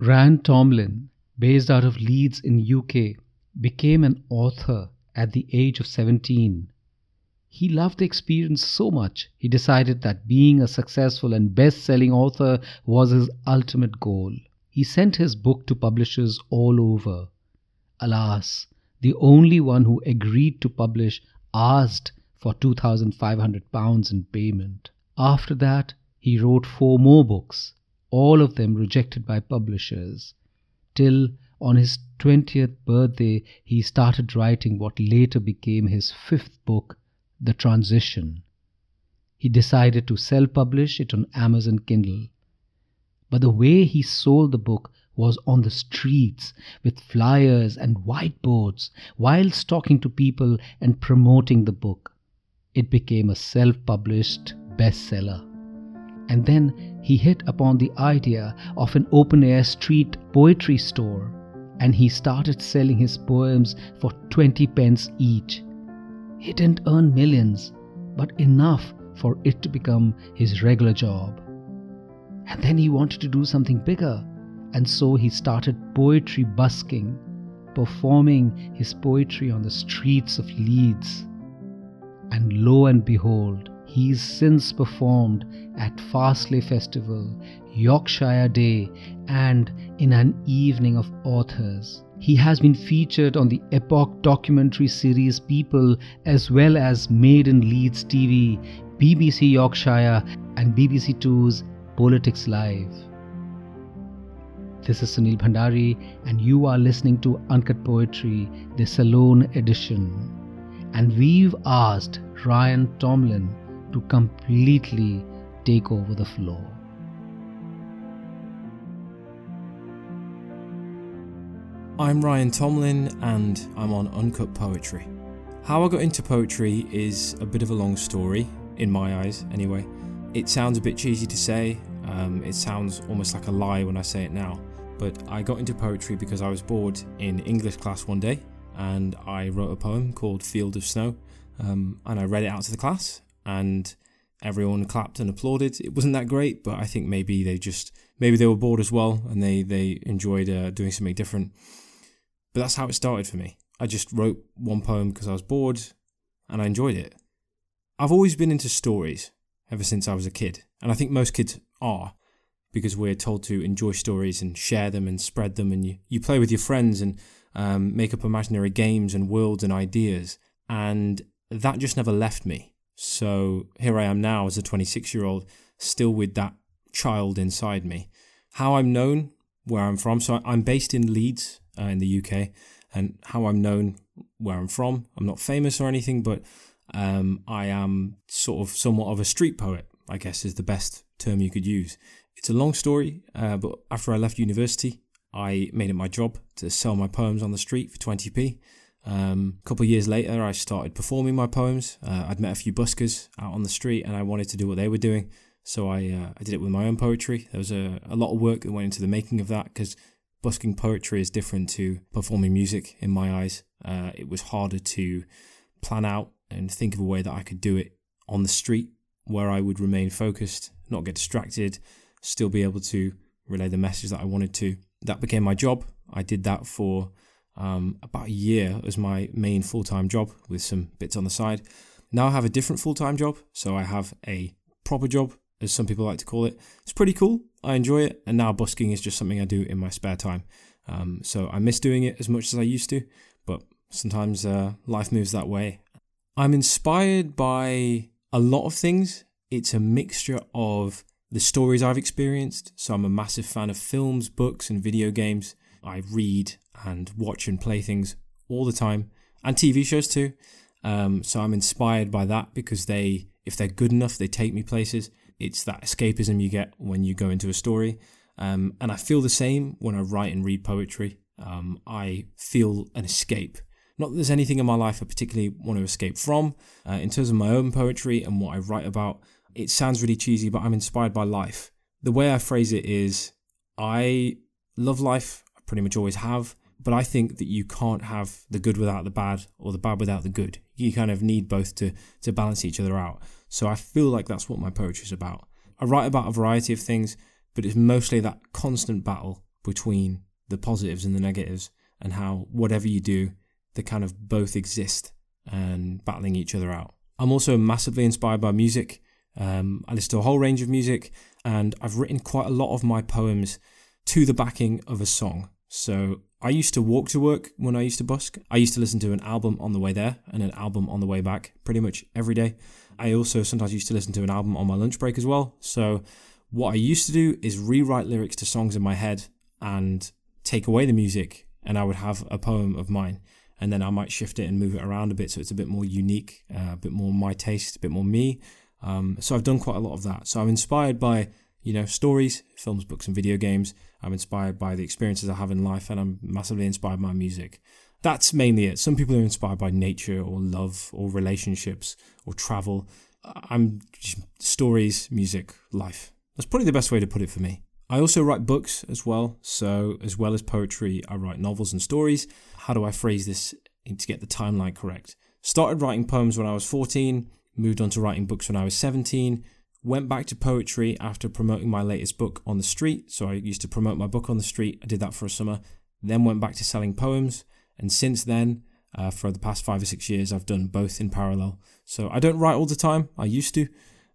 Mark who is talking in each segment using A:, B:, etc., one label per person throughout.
A: Ryan Tomlin, based out of Leeds in UK, became an author at the age of 17. He loved the experience so much, he decided that being a successful and best selling author was his ultimate goal. He sent his book to publishers all over. Alas, the only one who agreed to publish asked for £2,500 in payment. After that, he wrote four more books, all of them rejected by publishers, till on his 20th birthday he started writing what later became his fifth book, The Transition. He decided to self publish it on Amazon Kindle. But the way he sold the book was on the streets with flyers and whiteboards whilst talking to people and promoting the book. It became a self published bestseller. And then he hit upon the idea of an open air street poetry store and he started selling his poems for 20 pence each. He didn't earn millions, but enough for it to become his regular job. And then he wanted to do something bigger, and so he started poetry busking, performing his poetry on the streets of Leeds. And lo and behold, he's since performed at Farsley Festival, Yorkshire Day, and in an evening of authors. He has been featured on the Epoch documentary series People as well as Made in Leeds TV, BBC Yorkshire, and BBC Two's Politics Live. This is Sunil Bhandari, and you are listening to Uncut Poetry, the Salon edition. And we've asked Ryan Tomlin to completely take over the floor.
B: I'm Ryan Tomlin and I'm on Uncut Poetry. How I got into poetry is a bit of a long story, in my eyes anyway. It sounds a bit cheesy to say, um, it sounds almost like a lie when I say it now, but I got into poetry because I was bored in English class one day and I wrote a poem called Field of Snow um, and I read it out to the class and everyone clapped and applauded. It wasn't that great, but I think maybe they just maybe they were bored as well and they they enjoyed uh, doing something different. But that's how it started for me. I just wrote one poem because I was bored and I enjoyed it. I've always been into stories ever since I was a kid, and I think most kids are because we're told to enjoy stories and share them and spread them, and you, you play with your friends and um, make up imaginary games and worlds and ideas. And that just never left me. So here I am now as a 26 year old, still with that child inside me. How I'm known, where I'm from. So I'm based in Leeds uh, in the UK, and how I'm known, where I'm from. I'm not famous or anything, but um, I am sort of somewhat of a street poet, I guess is the best term you could use. It's a long story, uh, but after I left university, I made it my job to sell my poems on the street for 20p. Um, a couple of years later, I started performing my poems. Uh, I'd met a few buskers out on the street, and I wanted to do what they were doing. So I uh, I did it with my own poetry. There was a, a lot of work that went into the making of that because busking poetry is different to performing music in my eyes. Uh, it was harder to plan out and think of a way that I could do it on the street where I would remain focused, not get distracted, still be able to relay the message that I wanted to. That became my job. I did that for um, about a year as my main full time job with some bits on the side. Now I have a different full time job, so I have a proper job, as some people like to call it. It's pretty cool. I enjoy it, and now busking is just something I do in my spare time. Um, so I miss doing it as much as I used to, but sometimes uh, life moves that way. I'm inspired by a lot of things. It's a mixture of the stories I've experienced. So I'm a massive fan of films, books, and video games. I read and watch and play things all the time, and TV shows too. Um, so I'm inspired by that because they, if they're good enough, they take me places. It's that escapism you get when you go into a story. Um, and I feel the same when I write and read poetry. Um, I feel an escape. Not that there's anything in my life I particularly want to escape from. Uh, in terms of my own poetry and what I write about, it sounds really cheesy, but I'm inspired by life. The way I phrase it is I love life, pretty much always have, but I think that you can't have the good without the bad or the bad without the good. You kind of need both to, to balance each other out. So I feel like that's what my poetry is about. I write about a variety of things, but it's mostly that constant battle between the positives and the negatives, and how whatever you do, they kind of both exist and battling each other out. I'm also massively inspired by music. Um, I listen to a whole range of music, and I've written quite a lot of my poems to the backing of a song. So I used to walk to work when I used to busk. I used to listen to an album on the way there and an album on the way back pretty much every day. I also sometimes used to listen to an album on my lunch break as well. So what I used to do is rewrite lyrics to songs in my head and take away the music, and I would have a poem of mine. And then I might shift it and move it around a bit so it's a bit more unique, uh, a bit more my taste, a bit more me. Um, so I've done quite a lot of that. So I'm inspired by you know stories, films, books, and video games. I'm inspired by the experiences I have in life, and I'm massively inspired by music. That's mainly it. Some people are inspired by nature or love or relationships or travel. I'm stories, music, life. That's probably the best way to put it for me. I also write books as well. So, as well as poetry, I write novels and stories. How do I phrase this to get the timeline correct? Started writing poems when I was 14, moved on to writing books when I was 17, went back to poetry after promoting my latest book on the street. So, I used to promote my book on the street. I did that for a summer. Then went back to selling poems. And since then, uh, for the past five or six years, I've done both in parallel. So, I don't write all the time. I used to.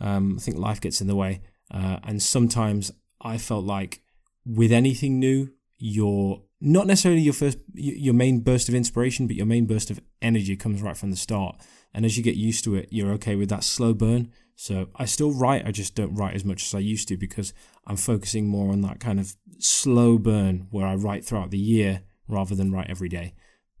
B: Um, I think life gets in the way. Uh, and sometimes I felt like with anything new, your not necessarily your first your main burst of inspiration, but your main burst of energy comes right from the start. And as you get used to it, you're okay with that slow burn. So I still write, I just don't write as much as I used to because I'm focusing more on that kind of slow burn where I write throughout the year rather than write every day.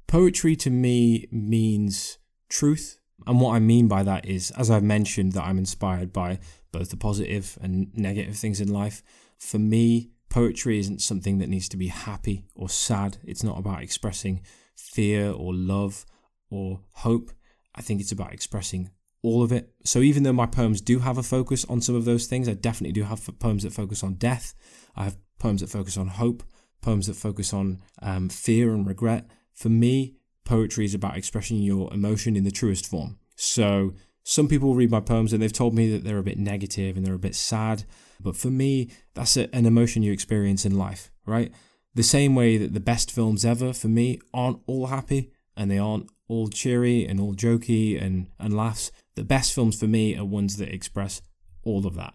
B: Poetry to me means truth. And what I mean by that is, as I've mentioned, that I'm inspired by both the positive and negative things in life. For me, poetry isn't something that needs to be happy or sad. It's not about expressing fear or love or hope. I think it's about expressing all of it. So even though my poems do have a focus on some of those things, I definitely do have poems that focus on death. I have poems that focus on hope, poems that focus on um, fear and regret. For me, poetry is about expressing your emotion in the truest form. So some people read my poems and they've told me that they're a bit negative and they're a bit sad. But for me, that's a, an emotion you experience in life, right? The same way that the best films ever, for me, aren't all happy and they aren't all cheery and all jokey and, and laughs. The best films for me are ones that express all of that.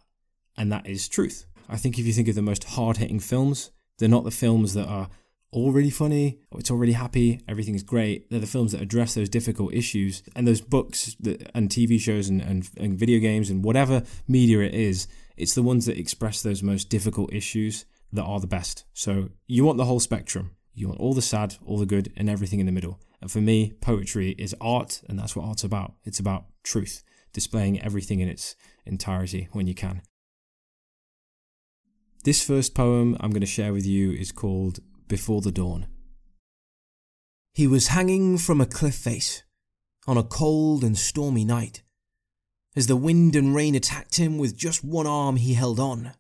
B: And that is truth. I think if you think of the most hard hitting films, they're not the films that are all really funny, it's already happy, everything is great. They're the films that address those difficult issues. And those books that, and TV shows and, and, and video games and whatever media it is, it's the ones that express those most difficult issues that are the best. So you want the whole spectrum. You want all the sad, all the good, and everything in the middle. And for me, poetry is art, and that's what art's about. It's about truth, displaying everything in its entirety when you can. This first poem I'm going to share with you is called before the dawn. He was hanging from a cliff face on a cold and stormy night. As the wind and rain attacked him with just one arm he held on.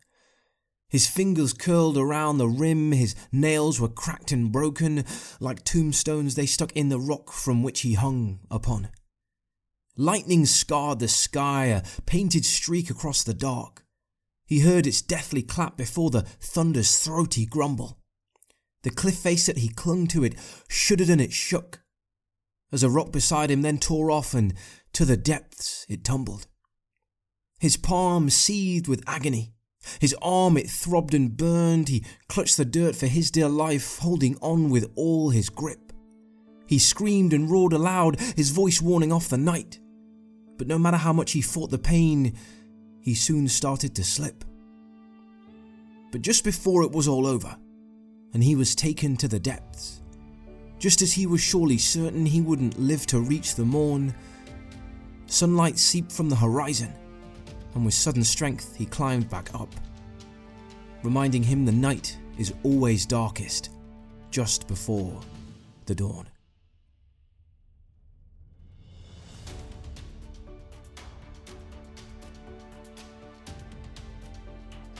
B: His fingers curled around the rim, his nails were cracked and broken, like tombstones they stuck in the rock from which he hung upon. Lightning scarred the sky, a painted streak across the dark. He heard its deathly clap before the thunder's throaty grumble. The cliff face that he clung to it shuddered and it shook, as a rock beside him then tore off and to the depths it tumbled. His palm seethed with agony. His arm it throbbed and burned. He clutched the dirt for his dear life, holding on with all his grip. He screamed and roared aloud, his voice warning off the night. But no matter how much he fought the pain, he soon started to slip. But just before it was all over, and he was taken to the depths. Just as he was surely certain he wouldn't live to reach the morn, sunlight seeped from the horizon, and with sudden strength he climbed back up, reminding him the night is always darkest just before the dawn.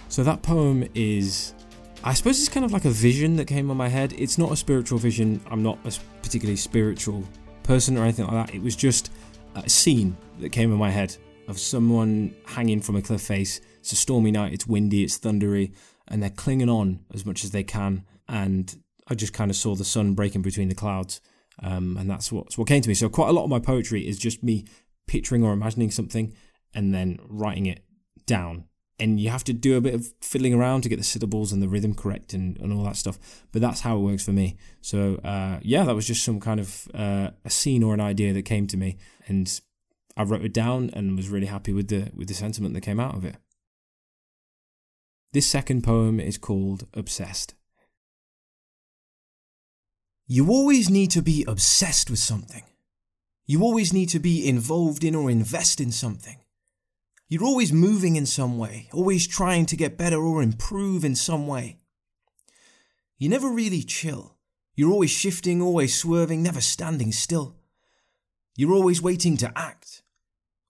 B: So that poem is I suppose it's kind of like a vision that came on my head. It's not a spiritual vision. I'm not a particularly spiritual person or anything like that. It was just a scene that came in my head of someone hanging from a cliff face. It's a stormy night, it's windy, it's thundery, and they're clinging on as much as they can and I just kind of saw the sun breaking between the clouds, um, and that's what what came to me. So quite a lot of my poetry is just me picturing or imagining something and then writing it down. And you have to do a bit of fiddling around to get the syllables and the rhythm correct and, and all that stuff. But that's how it works for me. So uh, yeah, that was just some kind of uh, a scene or an idea that came to me, and I wrote it down and was really happy with the with the sentiment that came out of it. This second poem is called Obsessed.
C: You always need to be obsessed with something. You always need to be involved in or invest in something. You're always moving in some way, always trying to get better or improve in some way. You never really chill. You're always shifting, always swerving, never standing still. You're always waiting to act,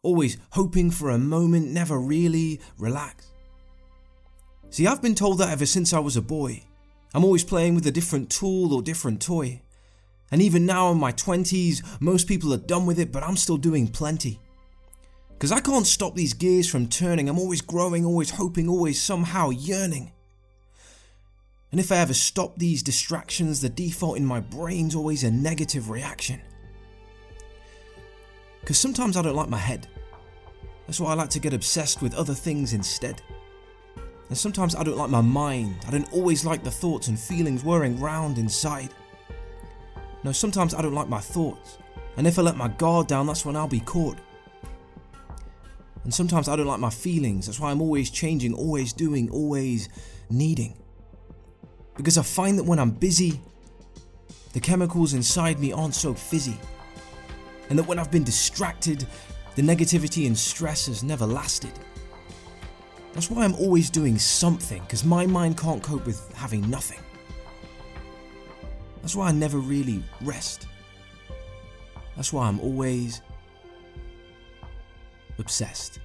C: always hoping for a moment, never really relax. See, I've been told that ever since I was a boy. I'm always playing with a different tool or different toy. And even now in my 20s, most people are done with it, but I'm still doing plenty. Because I can't stop these gears from turning. I'm always growing, always hoping, always somehow yearning. And if I ever stop these distractions, the default in my brain's always a negative reaction. Because sometimes I don't like my head. That's why I like to get obsessed with other things instead. And sometimes I don't like my mind. I don't always like the thoughts and feelings whirring round inside. No, sometimes I don't like my thoughts. And if I let my guard down, that's when I'll be caught. And sometimes I don't like my feelings. That's why I'm always changing, always doing, always needing. Because I find that when I'm busy, the chemicals inside me aren't so fizzy. And that when I've been distracted, the negativity and stress has never lasted. That's why I'm always doing something, because my mind can't cope with having nothing. That's why I never really rest. That's why I'm always obsessed.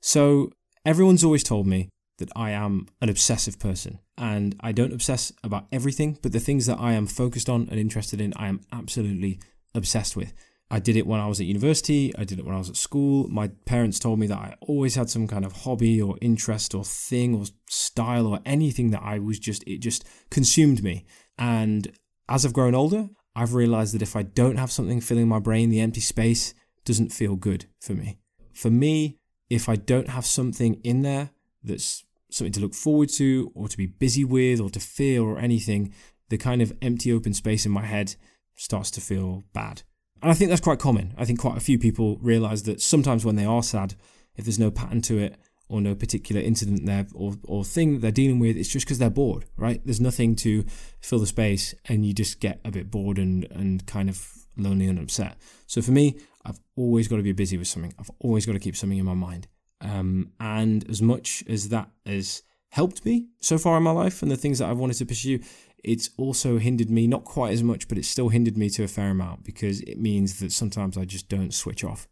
B: So, everyone's always told me that I am an obsessive person, and I don't obsess about everything, but the things that I am focused on and interested in, I am absolutely obsessed with. I did it when I was at university. I did it when I was at school. My parents told me that I always had some kind of hobby or interest or thing or style or anything that I was just, it just consumed me. And as I've grown older, I've realized that if I don't have something filling my brain, the empty space doesn't feel good for me. For me, if I don't have something in there that's something to look forward to or to be busy with or to feel or anything, the kind of empty open space in my head starts to feel bad. And I think that's quite common. I think quite a few people realize that sometimes when they are sad, if there's no pattern to it or no particular incident there or, or thing that they're dealing with, it's just because they're bored, right? There's nothing to fill the space and you just get a bit bored and, and kind of lonely and upset. So for me, I've always got to be busy with something. I've always got to keep something in my mind. Um, and as much as that has helped me so far in my life and the things that I've wanted to pursue, it's also hindered me, not quite as much, but it still hindered me to a fair amount because it means that sometimes I just don't switch off.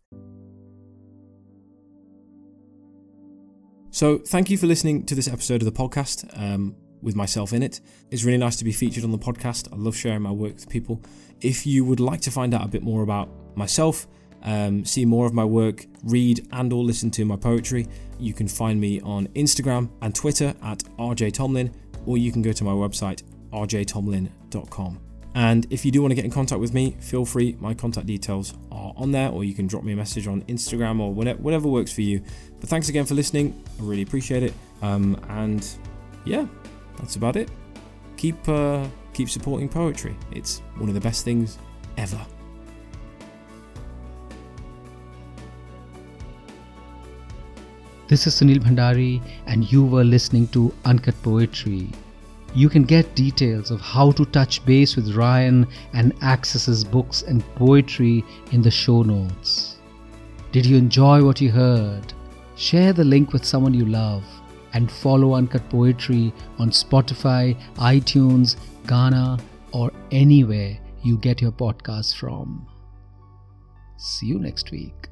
B: So, thank you for listening to this episode of the podcast um, with myself in it. It's really nice to be featured on the podcast. I love sharing my work with people. If you would like to find out a bit more about myself, um, see more of my work, read and or listen to my poetry, you can find me on Instagram and Twitter at rjtomlin, or you can go to my website rjtomlin.com. And if you do want to get in contact with me, feel free. My contact details are on there, or you can drop me a message on Instagram or whatever, works for you. But thanks again for listening. I really appreciate it. Um, and yeah, that's about it. Keep uh, keep supporting poetry. It's one of the best things ever.
A: This is Sunil Bhandari, and you were listening to Uncut Poetry. You can get details of how to touch base with Ryan and access his books and poetry in the show notes. Did you enjoy what you heard? Share the link with someone you love and follow Uncut Poetry on Spotify, iTunes, Gaana, or anywhere you get your podcasts from. See you next week.